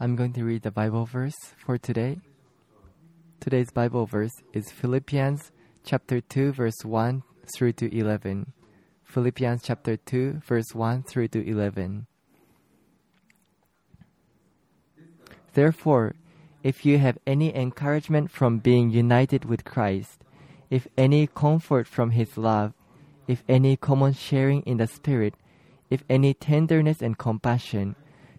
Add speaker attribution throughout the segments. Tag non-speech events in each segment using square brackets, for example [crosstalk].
Speaker 1: I'm going to read the Bible verse for today. Today's Bible verse is Philippians chapter 2 verse 1 through to 11. Philippians chapter 2 verse 1 through to 11. Therefore, if you have any encouragement from being united with Christ, if any comfort from his love, if any common sharing in the Spirit, if any tenderness and compassion,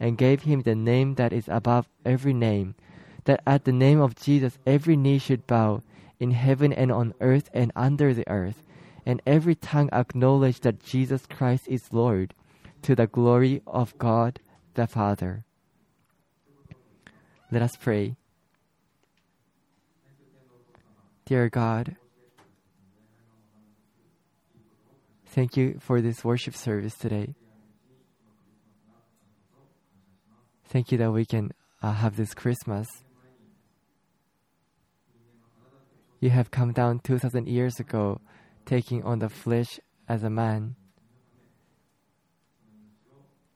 Speaker 1: and gave him the name that is above every name, that at the name of Jesus every knee should bow, in heaven and on earth and under the earth, and every tongue acknowledge that Jesus Christ is Lord, to the glory of God the Father. Let us pray. Dear God, thank you for this worship service today. Thank you that we can uh, have this Christmas. You have come down 2,000 years ago, taking on the flesh as a man.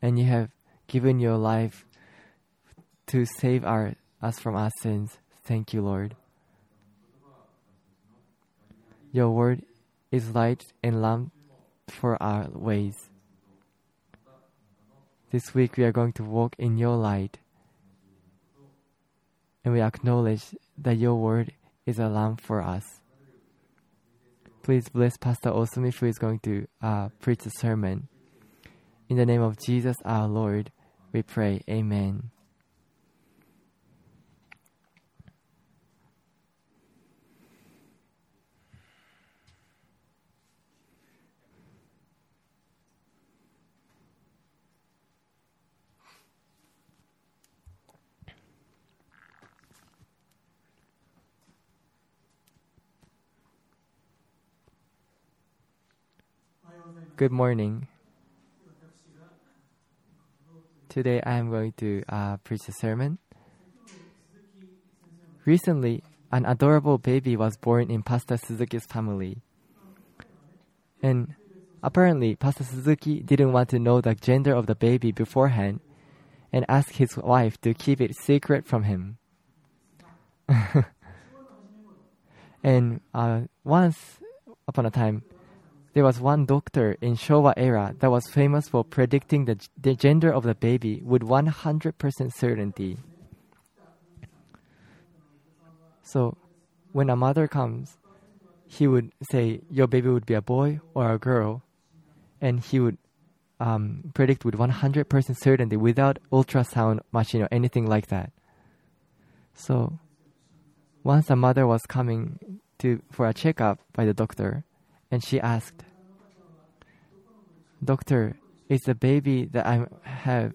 Speaker 1: And you have given your life to save our, us from our sins. Thank you, Lord. Your word is light and lamp for our ways. This week we are going to walk in your light. And we acknowledge that your word is a lamp for us. Please bless Pastor Osumi who is going to uh, preach the sermon. In the name of Jesus our Lord, we pray. Amen. Good morning. Today I am going to uh, preach a sermon. Recently, an adorable baby was born in Pastor Suzuki's family. And apparently, Pastor Suzuki didn't want to know the gender of the baby beforehand and asked his wife to keep it secret from him. [laughs] and uh, once upon a time, there was one doctor in Showa era that was famous for predicting the, the gender of the baby with 100% certainty. So, when a mother comes, he would say, Your baby would be a boy or a girl, and he would um, predict with 100% certainty without ultrasound machine or anything like that. So, once a mother was coming to for a checkup by the doctor, and she asked, Doctor, is the baby that I have,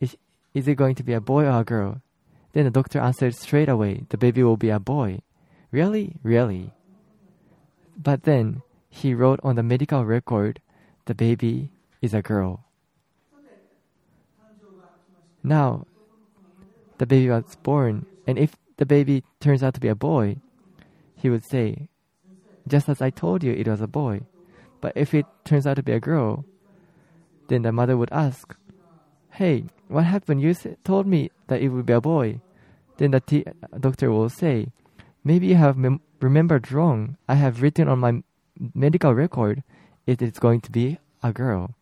Speaker 1: is, is it going to be a boy or a girl? Then the doctor answered straight away, the baby will be a boy. Really? Really? But then he wrote on the medical record, the baby is a girl. Now, the baby was born, and if the baby turns out to be a boy, he would say, just as I told you it was a boy. But if it turns out to be a girl, then the mother would ask, Hey, what happened? You told me that it would be a boy. Then the doctor will say, Maybe you have mem- remembered wrong. I have written on my medical record it is going to be a girl.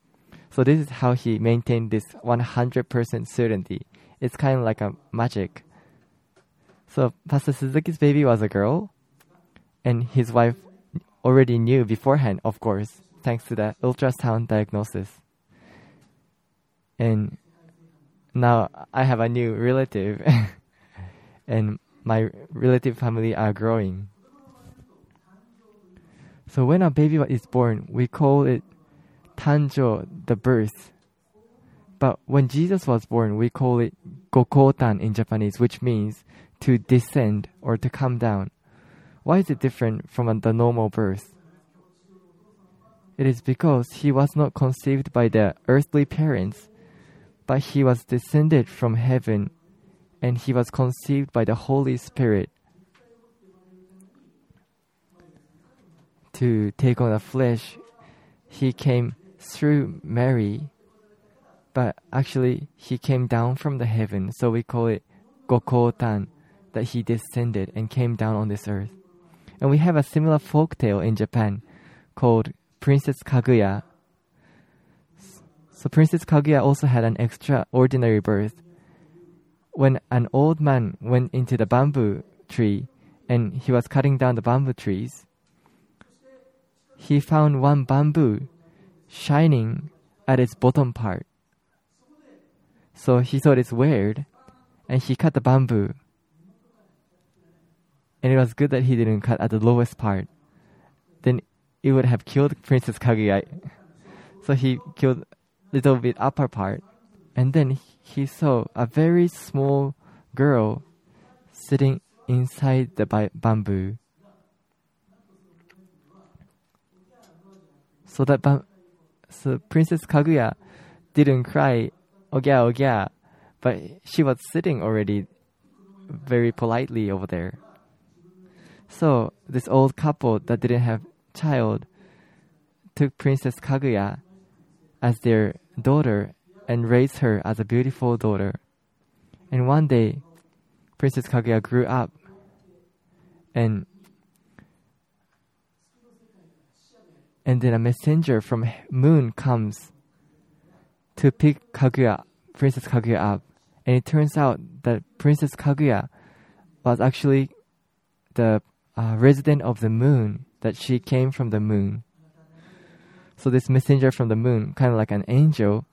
Speaker 1: So this is how he maintained this 100% certainty. It's kind of like a magic. So Pastor Suzuki's baby was a girl, and his wife already knew beforehand, of course, thanks to the ultrasound diagnosis. And now I have a new relative, [laughs] and my relative family are growing. So when a baby is born, we call it tanjo, the birth. But when Jesus was born, we call it gokotan in Japanese, which means to descend or to come down. Why is it different from the normal birth? It is because he was not conceived by the earthly parents, but he was descended from heaven, and he was conceived by the Holy Spirit to take on the flesh. He came through Mary, but actually he came down from the heaven, so we call it Gokotan, that he descended and came down on this earth. And we have a similar folk tale in Japan called Princess Kaguya. So Princess Kaguya also had an extraordinary birth. When an old man went into the bamboo tree and he was cutting down the bamboo trees, he found one bamboo shining at its bottom part. So he thought it's weird and he cut the bamboo. And it was good that he didn't cut at the lowest part. Then it would have killed Princess Kaguya. So he killed little bit upper part. And then he saw a very small girl sitting inside the bamboo. So that so Princess Kaguya didn't cry, ogya ogya, but she was sitting already very politely over there. So this old couple that didn't have child took Princess Kaguya as their daughter and raised her as a beautiful daughter. And one day, Princess Kaguya grew up and and then a messenger from moon comes to pick Kaguya, Princess Kaguya up. And it turns out that Princess Kaguya was actually the uh, resident of the moon, that she came from the moon. So this messenger from the moon, kind of like an angel,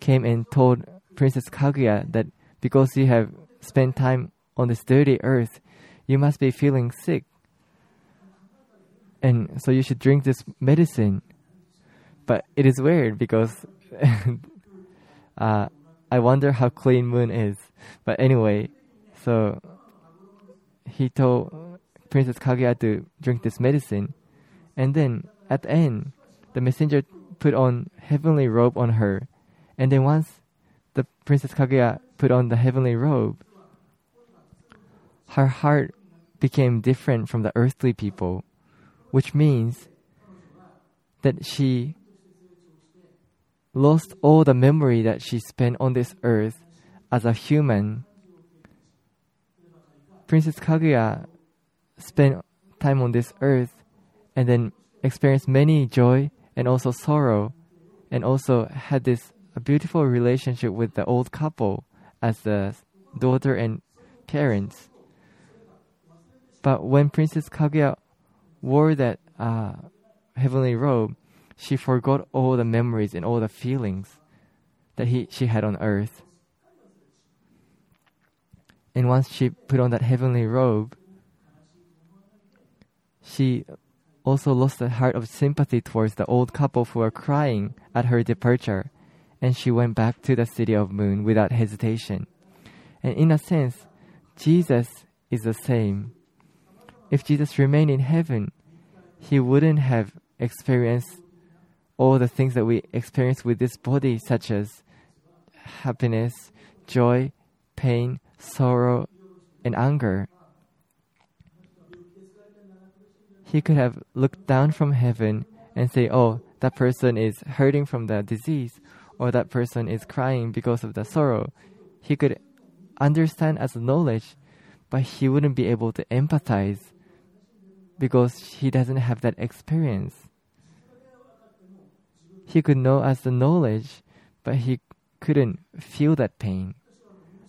Speaker 1: came and told Princess Kaguya that because you have spent time on this dirty earth, you must be feeling sick. And so you should drink this medicine. But it is weird because [laughs] uh, I wonder how clean moon is. But anyway, so he told Princess Kaguya to drink this medicine. And then at the end, the messenger put on heavenly robe on her. And then once the Princess Kaguya put on the heavenly robe, her heart became different from the earthly people, which means that she lost all the memory that she spent on this earth as a human. Princess Kaguya spent time on this earth and then experienced many joy and also sorrow and also had this a beautiful relationship with the old couple as the daughter and parents. But when Princess Kaguya wore that uh, heavenly robe, she forgot all the memories and all the feelings that he, she had on earth. And once she put on that heavenly robe, she also lost the heart of sympathy towards the old couple who were crying at her departure, and she went back to the city of moon without hesitation. And in a sense, Jesus is the same. If Jesus remained in heaven, he wouldn't have experienced all the things that we experience with this body, such as happiness, joy, pain, sorrow, and anger. He could have looked down from heaven and say, Oh, that person is hurting from the disease, or that person is crying because of the sorrow. He could understand as knowledge, but he wouldn't be able to empathize because he doesn't have that experience. He could know as the knowledge, but he couldn't feel that pain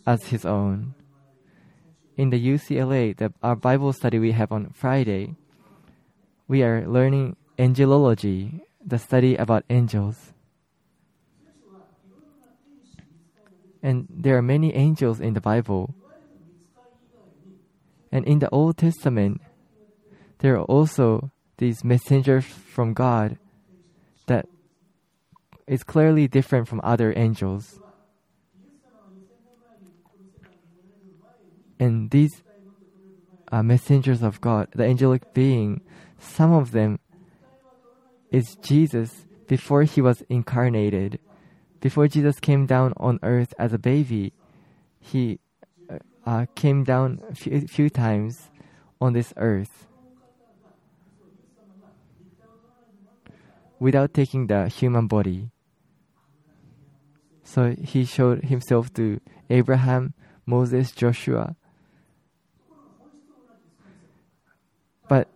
Speaker 1: as his own. in the UCLA, the, our Bible study we have on Friday, we are learning angelology, the study about angels. And there are many angels in the Bible. And in the Old Testament, there are also these messengers from God that is clearly different from other angels. And these are messengers of God, the angelic being, some of them is Jesus before he was incarnated. Before Jesus came down on earth as a baby, he uh, uh came down a few, few times on this earth without taking the human body. So he showed himself to Abraham, Moses, Joshua. But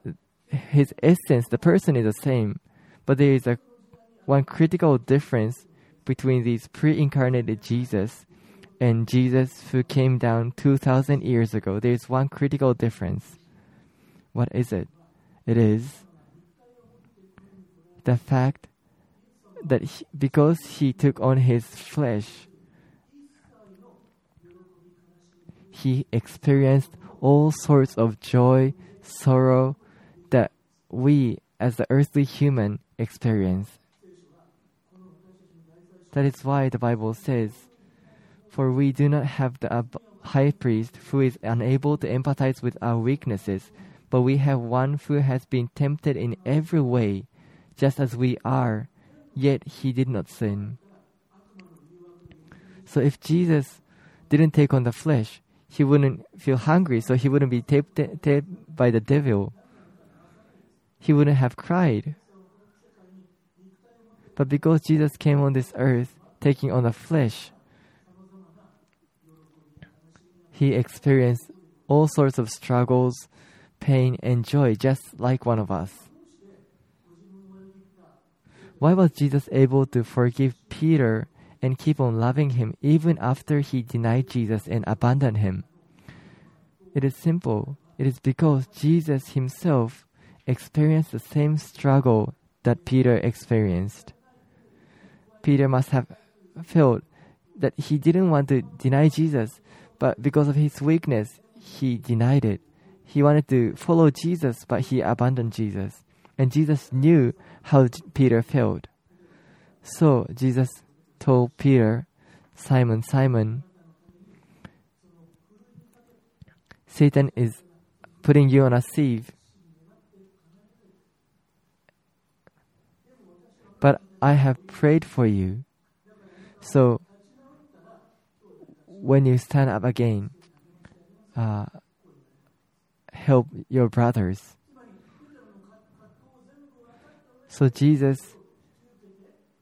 Speaker 1: his essence, the person is the same. But there is a one critical difference between these pre-incarnated Jesus and Jesus who came down 2000 years ago. There is one critical difference. What is it? It is the fact that he, because he took on his flesh, he experienced all sorts of joy, sorrow we as the earthly human experience. That is why the Bible says, For we do not have the high priest who is unable to empathize with our weaknesses, but we have one who has been tempted in every way just as we are, yet he did not sin. So if Jesus didn't take on the flesh, he wouldn't feel hungry, so he wouldn't be tempted by the devil. He wouldn't have cried. But because Jesus came on this earth, taking on the flesh, he experienced all sorts of struggles, pain, and joy, just like one of us. Why was Jesus able to forgive Peter and keep on loving him even after he denied Jesus and abandoned him? It is simple. It is because Jesus himself experienced the same struggle that Peter experienced. Peter must have felt that he didn't want to deny Jesus, but because of his weakness, he denied it. He wanted to follow Jesus, but he abandoned Jesus. And Jesus knew how Peter felt. So Jesus told Peter, Simon, Simon, Satan is putting you on a sieve. But I have prayed for you. So when you stand up again, uh, help your brothers. So Jesus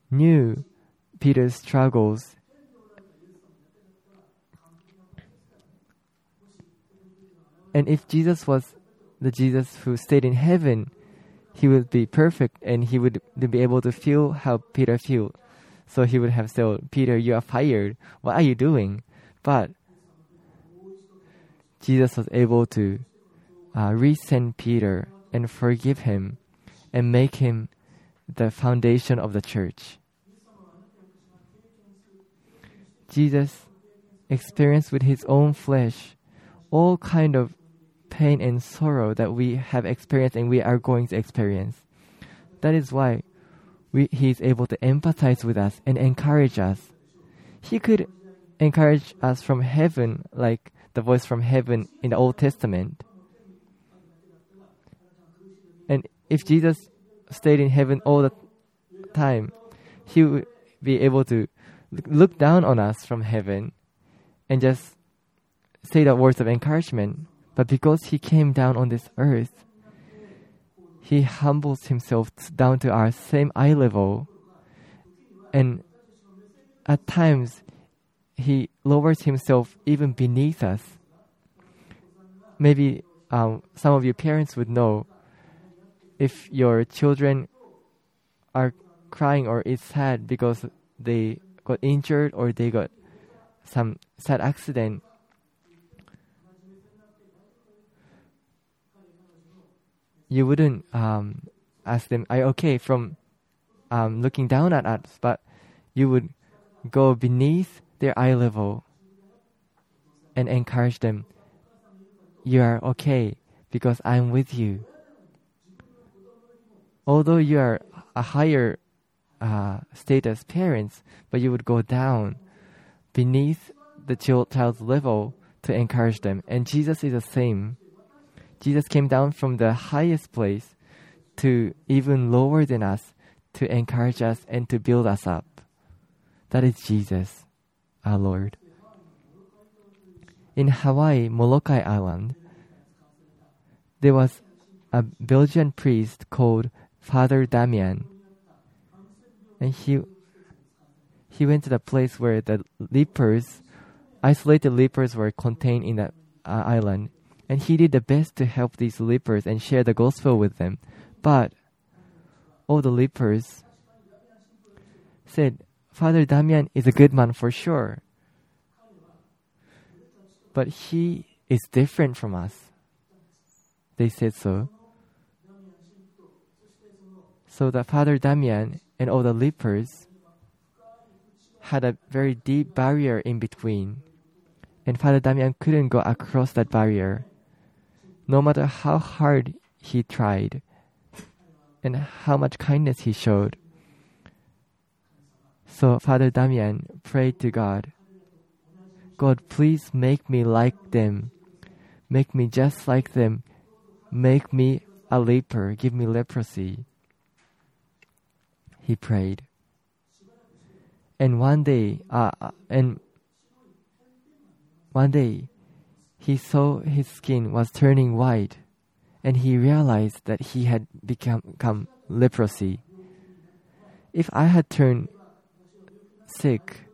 Speaker 1: knew Peter's struggles. And if Jesus was the Jesus who stayed in heaven, he would be perfect and he would be able to feel how Peter felt. So he would have said, Peter, you are fired. What are you doing? But Jesus was able to uh, resend Peter and forgive him and make him the foundation of the church. Jesus experienced with his own flesh all kind of pain and sorrow that we have experienced and we are going to experience. That is why we, he is able to empathize with us and encourage us. He could encourage us from heaven, like the voice from heaven in the Old Testament. And if Jesus stayed in heaven all the time, he would be able to look down on us from heaven and just say the words of encouragement. But because he came down on this earth, he humbles himself down to our same eye level. And at times, he lowers himself even beneath us. Maybe um, some of your parents would know if your children are crying or is sad because they got injured or they got some sad accident, you wouldn't um, ask them, "Are you okay?" from um, looking down at us, but you would go beneath their eye level and encourage them. You are okay because I'm with you. Although you are a higher uh, status parents, but you would go down beneath the child's level to encourage them. And Jesus is the same. Jesus came down from the highest place to even lower than us to encourage us and to build us up. That is Jesus, our Lord. In Hawaii, Molokai Island, there was a Belgian priest called Father Damien. And he he went to the place where the lepers, isolated lepers, were contained in that uh, island, and he did the best to help these lepers and share the gospel with them. But all the lepers said, Father Damien is a good man for sure. But he is different from us. They said so. So that Father Damien and all the lepers had a very deep barrier in between. And Father Damien couldn't go across that barrier, no matter how hard he tried and how much kindness he showed. So Father Damien prayed to God God, please make me like them. Make me just like them. Make me a leper. Give me leprosy. He prayed. And one day, uh, uh and one day, he saw his skin was turning white, and he realized that he had become, become leprosy. If I had turned sick,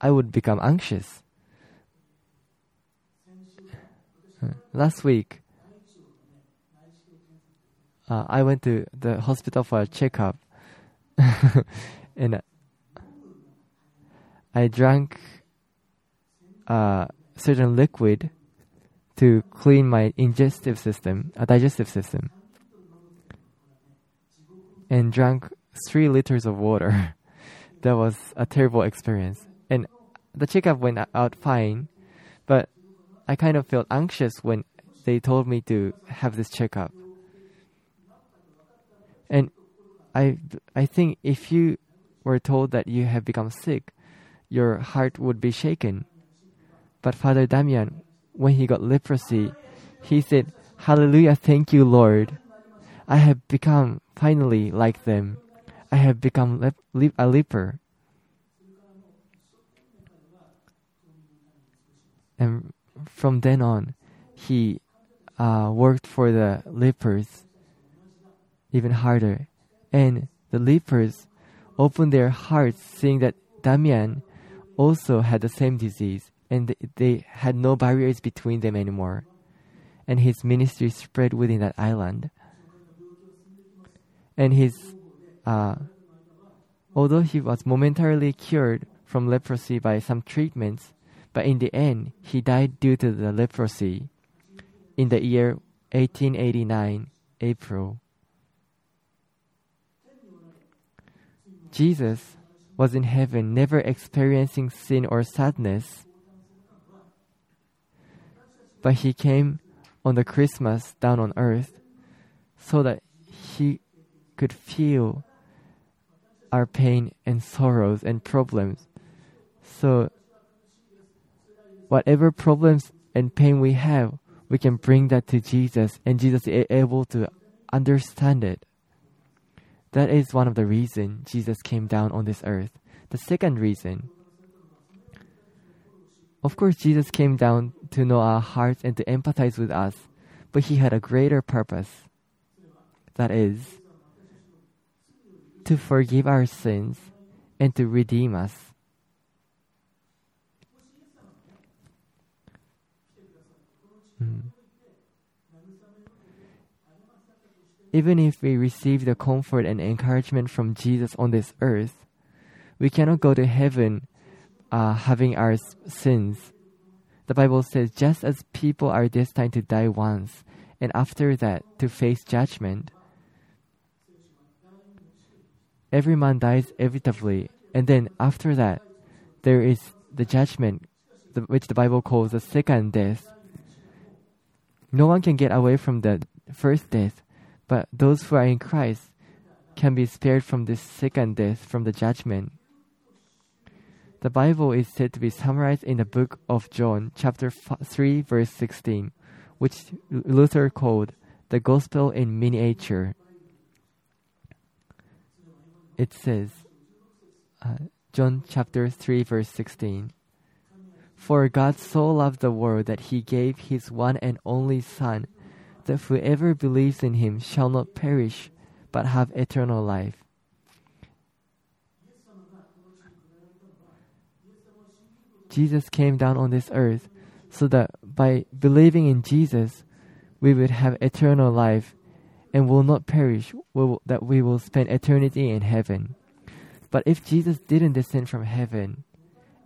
Speaker 1: I would become anxious. Last week, uh, I went to the hospital for a checkup, [laughs] and I drank a certain liquid to clean my digestive system, a digestive system, and drank three liters of water. [laughs] that was a terrible experience. And the checkup went out fine, but I kind of felt anxious when they told me to have this checkup. And I I think if you were told that you have become sick, your heart would be shaken. But Father Damien, when he got leprosy, he said, Hallelujah, thank you, Lord. I have become finally like them. I have become lep- lep- a leper. And from then on, he uh, worked for the lepers even harder. And the lepers opened their hearts, seeing that Damien also had the same disease, and they had no barriers between them anymore. And his ministry spread within that island. And his, uh, although he was momentarily cured from leprosy by some treatments, but in the end, he died due to the leprosy in the year 1889, April. Jesus was in heaven, never experiencing sin or sadness. But he came on the Christmas down on earth so that he could feel our pain and sorrows and problems. So, whatever problems and pain we have, we can bring that to Jesus, and Jesus is able to understand it. That is one of the reasons Jesus came down on this earth. The second reason, of course, Jesus came down to know our hearts and to empathize with us, but he had a greater purpose. That is, to forgive our sins and to redeem us. Mm. Even if we receive the comfort and encouragement from Jesus on this earth, we cannot go to heaven uh, having our sins. The Bible says, just as people are destined to die once, and after that to face judgment. Every man dies inevitably, and then after that, there is the judgment, which the Bible calls the second death. No one can get away from the first death, but those who are in Christ can be spared from this second death, from the judgment. The Bible is said to be summarized in the book of John, chapter 3, verse 16, which Luther called the Gospel in miniature. It says, uh, John chapter 3, verse 16. For God so loved the world that he gave his one and only Son, that whoever believes in him shall not perish, but have eternal life. Jesus came down on this earth so that by believing in Jesus, we would have eternal life and will not perish, that we will spend eternity in heaven. But if Jesus didn't descend from heaven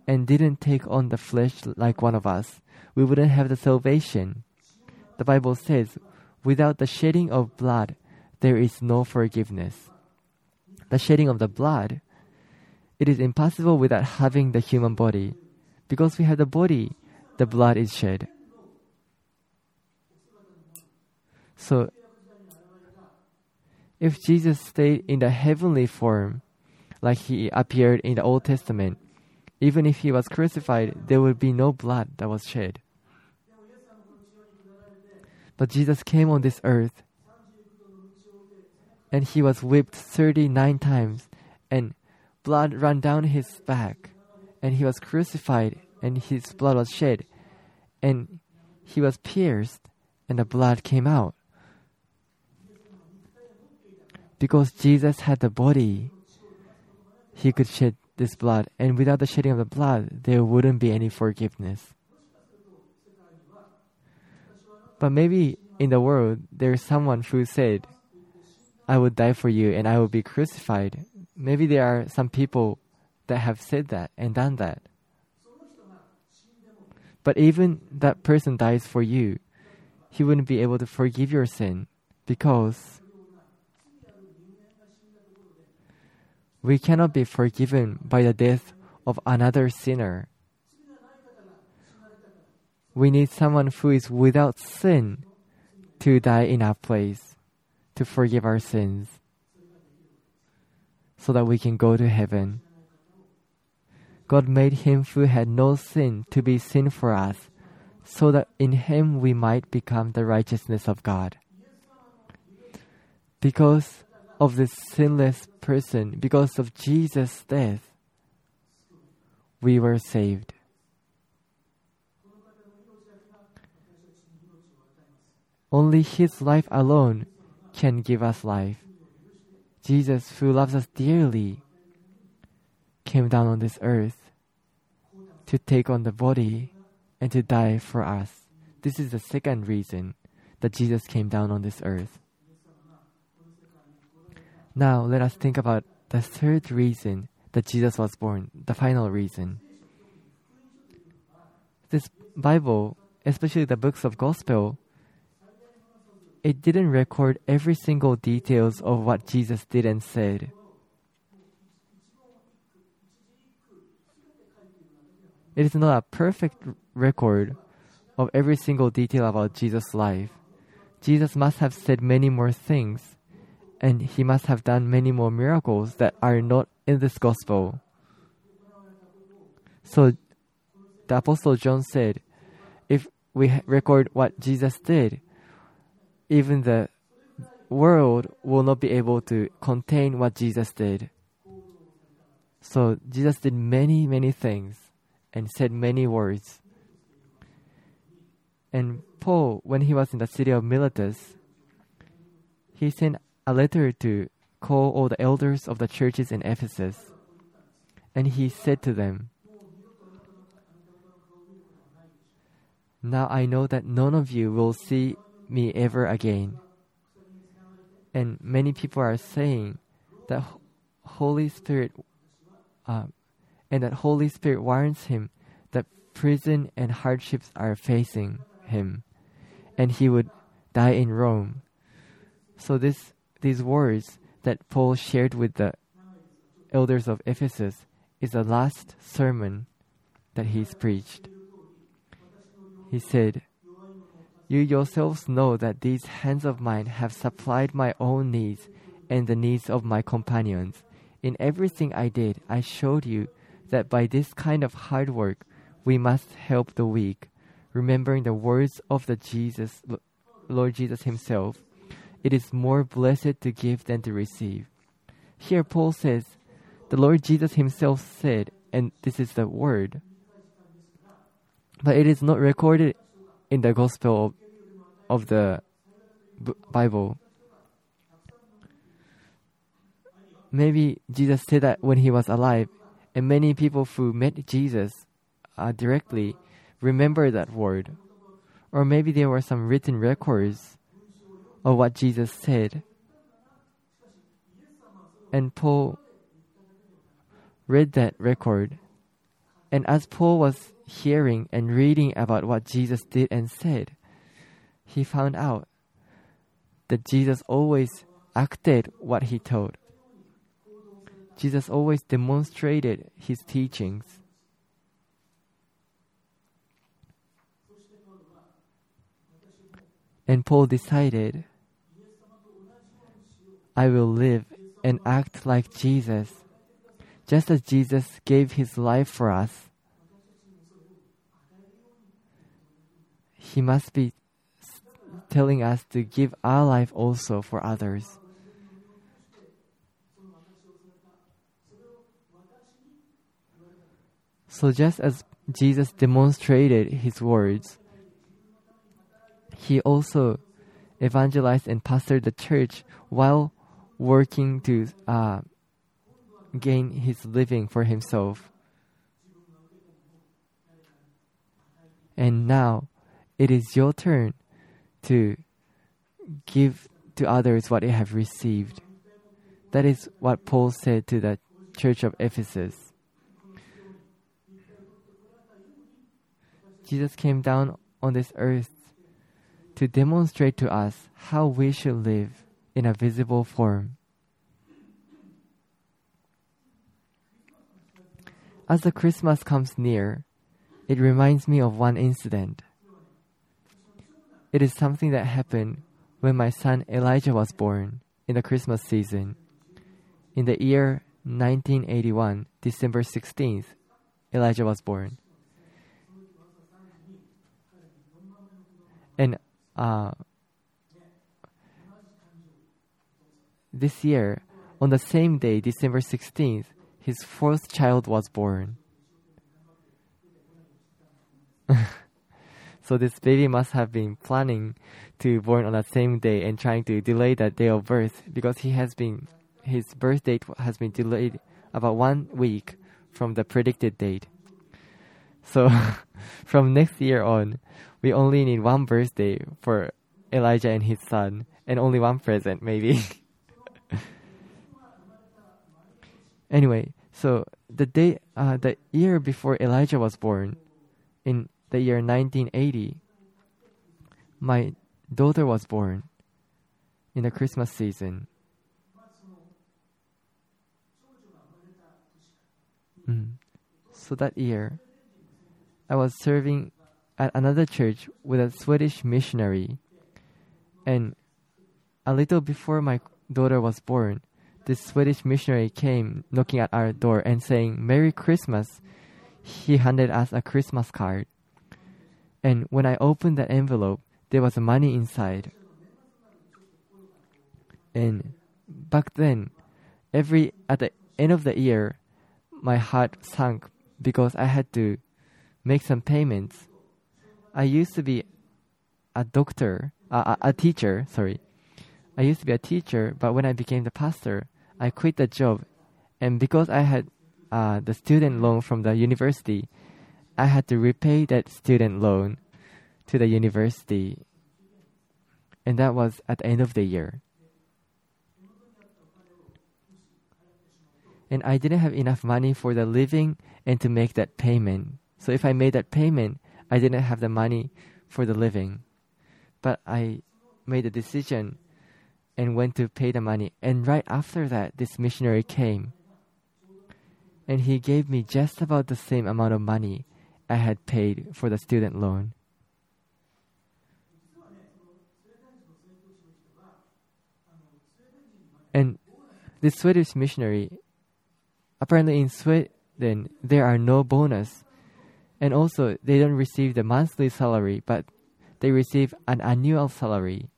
Speaker 1: and didn't take on the flesh like one of us, we wouldn't have the salvation. The Bible says, without the shedding of blood, there is no forgiveness. The shedding of the blood, it is impossible without having the human body. Because we have the body, the blood is shed. So, if Jesus stayed in the heavenly form, like he appeared in the Old Testament, even if he was crucified, there would be no blood that was shed. But Jesus came on this earth and he was whipped 39 times and blood ran down his back and he was crucified and his blood was shed and he was pierced and the blood came out. Because Jesus had the body he could shed this blood and without the shedding of the blood there wouldn't be any forgiveness. But maybe in the world there's someone who said I would die for you and I will be crucified. Maybe there are some people that have said that and done that but even that person dies for you, he wouldn't be able to forgive your sin because we cannot be forgiven by the death of another sinner. We need someone who is without sin to die in our place to forgive our sins so that we can go to heaven. God made him who had no sin to be sin for us, so that in him we might become the righteousness of God. Because of this sinless person, because of Jesus' death, we were saved. Only His life alone can give us life. Jesus, who loves us dearly, came down on this earth to take on the body and to die for us. This is the second reason that Jesus came down on this earth. Now, let us think about the third reason that Jesus was born, the final reason. This Bible, especially the books of gospel, it didn't record every single details of what Jesus did and said. It is not a perfect record of every single detail about Jesus' life. Jesus must have said many more things, and he must have done many more miracles that are not in this gospel. So, the Apostle John said, if we record what Jesus did, even the world will not be able to contain what Jesus did. So, Jesus did many, many things and said many words. And Paul, when he was in the city of Miletus, he sent a letter to call all the elders of the churches in Ephesus. And he said to them, Now I know that none of you will see me ever again. And many people are saying that Holy Spirit uh, and that Holy Spirit warns him that prison and hardships are facing him, and he would die in Rome. So this these words that Paul shared with the elders of Ephesus is the last sermon that he's preached. He said, You yourselves know that these hands of mine have supplied my own needs and the needs of my companions. In everything I did, I showed you that by this kind of hard work, we must help the weak, remembering the words of the Jesus, Lord Jesus himself. It is more blessed to give than to receive. Here Paul says, the Lord Jesus himself said, and this is the word, but it is not recorded in the gospel of, of the Bible. Maybe Jesus said that when he was alive, and many people who met Jesus uh, directly remember that word. Or maybe there were some written records of what Jesus said. And Paul read that record. And as Paul was hearing and reading about what Jesus did and said, he found out that Jesus always acted what he told. Jesus always demonstrated his teachings. And Paul decided, I will live and act like Jesus, just as Jesus gave his life for us. He must be telling us to give our life also for others. So, just as Jesus demonstrated his words, he also evangelized and pastored the church while working to uh, gain his living for himself. And now it is your turn to give to others what you have received. That is what Paul said to the church of Ephesus. Jesus came down on this earth to demonstrate to us how we should live in a visible form. As the Christmas comes near, it reminds me of one incident. It is something that happened when my son Elijah was born in the Christmas season. In the year 1981, December 16th, Elijah was born. And uh, this year, on the same day, December 16th, his fourth child was born. [laughs] so this baby must have been planning to born on the same day and trying to delay that day of birth because he has been his birth date has been delayed about one week from the predicted date. So [laughs] from next year on, we only need one birthday for Elijah and his son, and only one present, maybe. [laughs] anyway, so the day, uh, the year before Elijah was born, in the year 1980, my daughter was born in the Christmas season. Mm. So that year, I was serving at another church with a Swedish missionary. And a little before my daughter was born, this Swedish missionary came knocking at our door and saying, Merry Christmas. He handed us a Christmas card. And when I opened that envelope, there was money inside. And back then, every at the end of the year, my heart sank because I had to make some payments. I used to be a doctor, uh, a, a teacher, sorry. I used to be a teacher, but when I became the pastor, I quit the job. And because I had uh, the student loan from the university, I had to repay that student loan to the university. And that was at the end of the year. And I didn't have enough money for the living and to make that payment. So if I made that payment, I didn't have the money for the living. But I made a decision and went to pay the money. And right after that, this missionary came. And he gave me just about the same amount of money I had paid for the student loan. And this Swedish missionary, apparently in Sweden, there are no bonus. And also, they don't receive the monthly salary, but they receive an annual salary.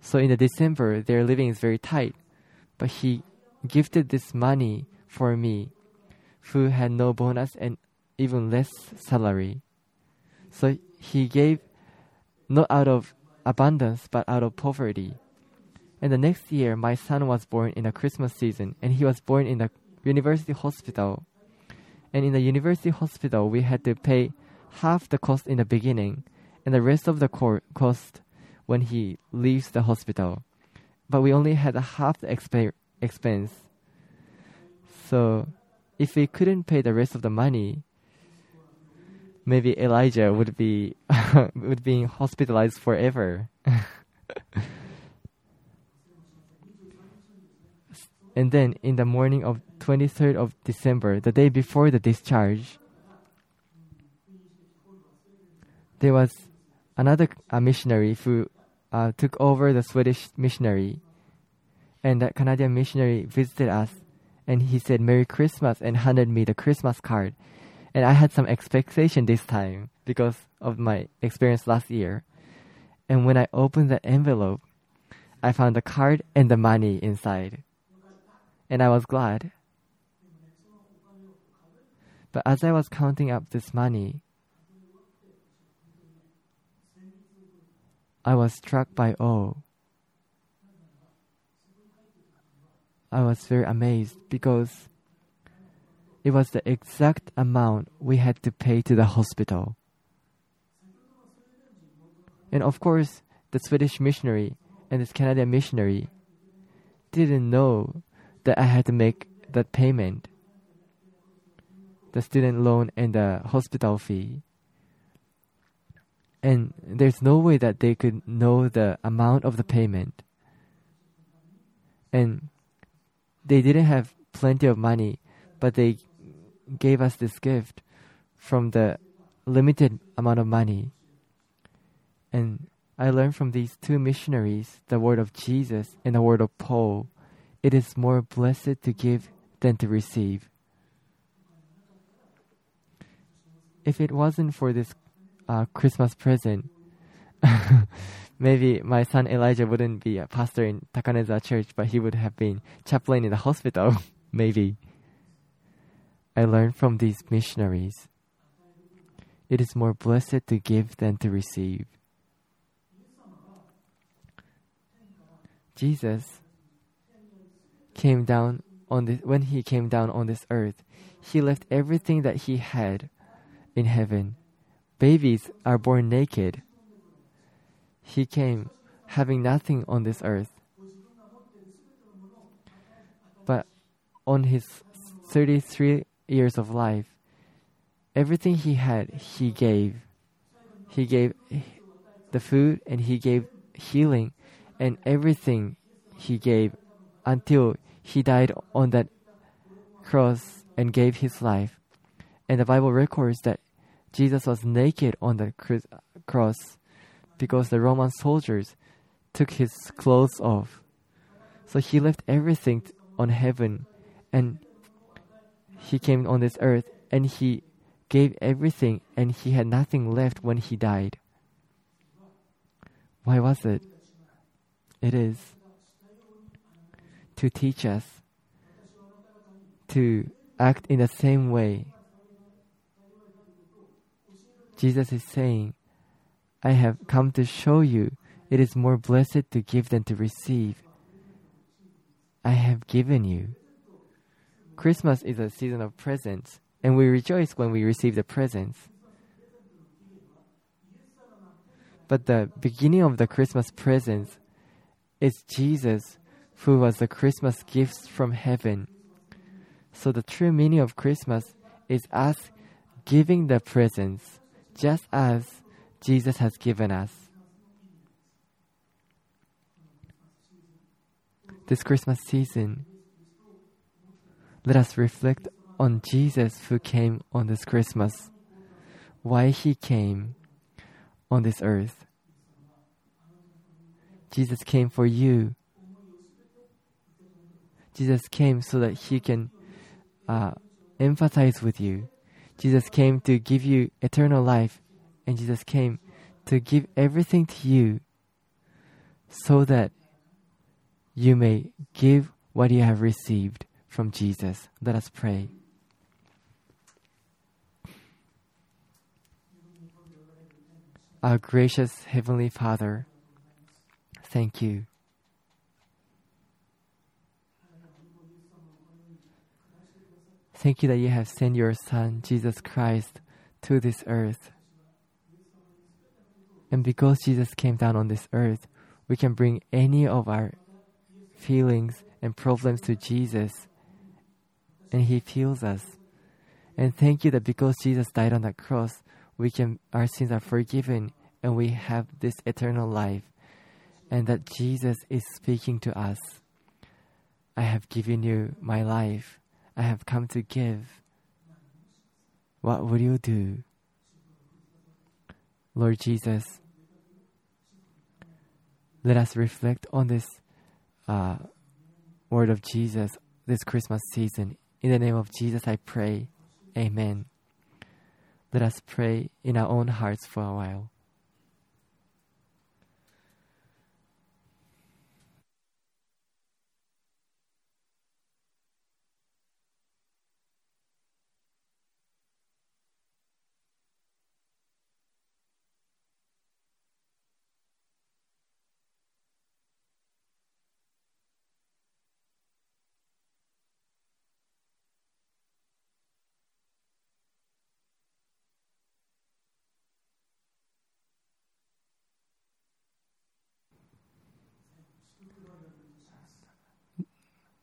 Speaker 1: So in the December, their living is very tight. But he gifted this money for me, who had no bonus and even less salary. So he gave not out of abundance, but out of poverty. And the next year, my son was born in the Christmas season, and he was born in the university hospital. And in the university hospital, we had to pay half the cost in the beginning, and the rest of the cost when he leaves the hospital. But we only had half the exp- expense. So, if we couldn't pay the rest of the money, maybe Elijah would be [laughs] would be hospitalized forever. [laughs] and then in the morning of 23rd of December, the day before the discharge, there was another uh, missionary who uh, took over the Swedish missionary, and that Canadian missionary visited us, and he said Merry Christmas and handed me the Christmas card, and I had some expectation this time because of my experience last year, and when I opened the envelope, I found the card and the money inside, and I was glad. But as I was counting up this money, I was struck by awe. I was very amazed because it was the exact amount we had to pay to the hospital. And of course, the Swedish missionary and this Canadian missionary didn't know that I had to make that payment the student loan and the hospital fee. And there's no way that they could know the amount of the payment. And they didn't have plenty of money, but they gave us this gift from the limited amount of money. And I learned from these two missionaries the word of Jesus and the word of Paul. It is more blessed to give than to receive. if it wasn't for this uh, Christmas present, [laughs] maybe my son Elijah wouldn't be a pastor in Takaneza Church, but he would have been chaplain in the hospital. [laughs] maybe. I learned from these missionaries. It is more blessed to give than to receive. Jesus came down on this when he came down on this earth, he left everything that he had in heaven. Babies are born naked. He came having nothing on this earth. But on his 33 years of life, everything he had, he gave. He gave the food and he gave healing and everything he gave until he died on that cross and gave his life. And the Bible records that Jesus was naked on the cross because the Roman soldiers took his clothes off. So he left everything on heaven and he came on this earth and he gave everything and he had nothing left when he died. Why was it? It is to teach us to act in the same way Jesus is saying, I have come to show you it is more blessed to give than to receive. I have given you. Christmas is a season of presents, and we rejoice when we receive the presents. But the beginning of the Christmas presents is Jesus, who was the Christmas gifts from heaven. So the true meaning of Christmas is us giving the presents just as Jesus has given us. This Christmas season, let us reflect on Jesus who came on this Christmas, why he came on this earth. Jesus came for you. Jesus came so that he can uh, empathize with you. Jesus came to give you eternal life, and Jesus came to give everything to you so that you may give what you have received from Jesus. Let us pray. Our gracious Heavenly Father, thank you. Thank you that you have sent your Son, Jesus Christ, to this earth. And because Jesus came down on this earth, we can bring any of our feelings and problems to Jesus, and He heals us. And thank you that because Jesus died on that cross, we can our sins are forgiven and we have this eternal life, and that Jesus is speaking to us. I have given you my life. I have come to give. What will you do? Lord Jesus, let us reflect on this uh, word of Jesus this Christmas season. In the name of Jesus, I pray. Amen. Let us pray in our own hearts for a while.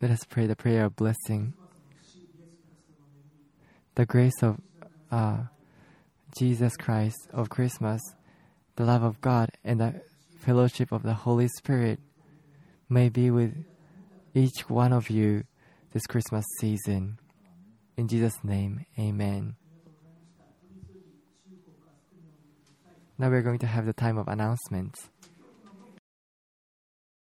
Speaker 1: Let us pray the prayer of blessing. The grace of uh, Jesus Christ of Christmas, the love of God, and the fellowship of the Holy Spirit may be with each one of you this Christmas season. In Jesus' name, amen. Now we're going to have the time of announcements.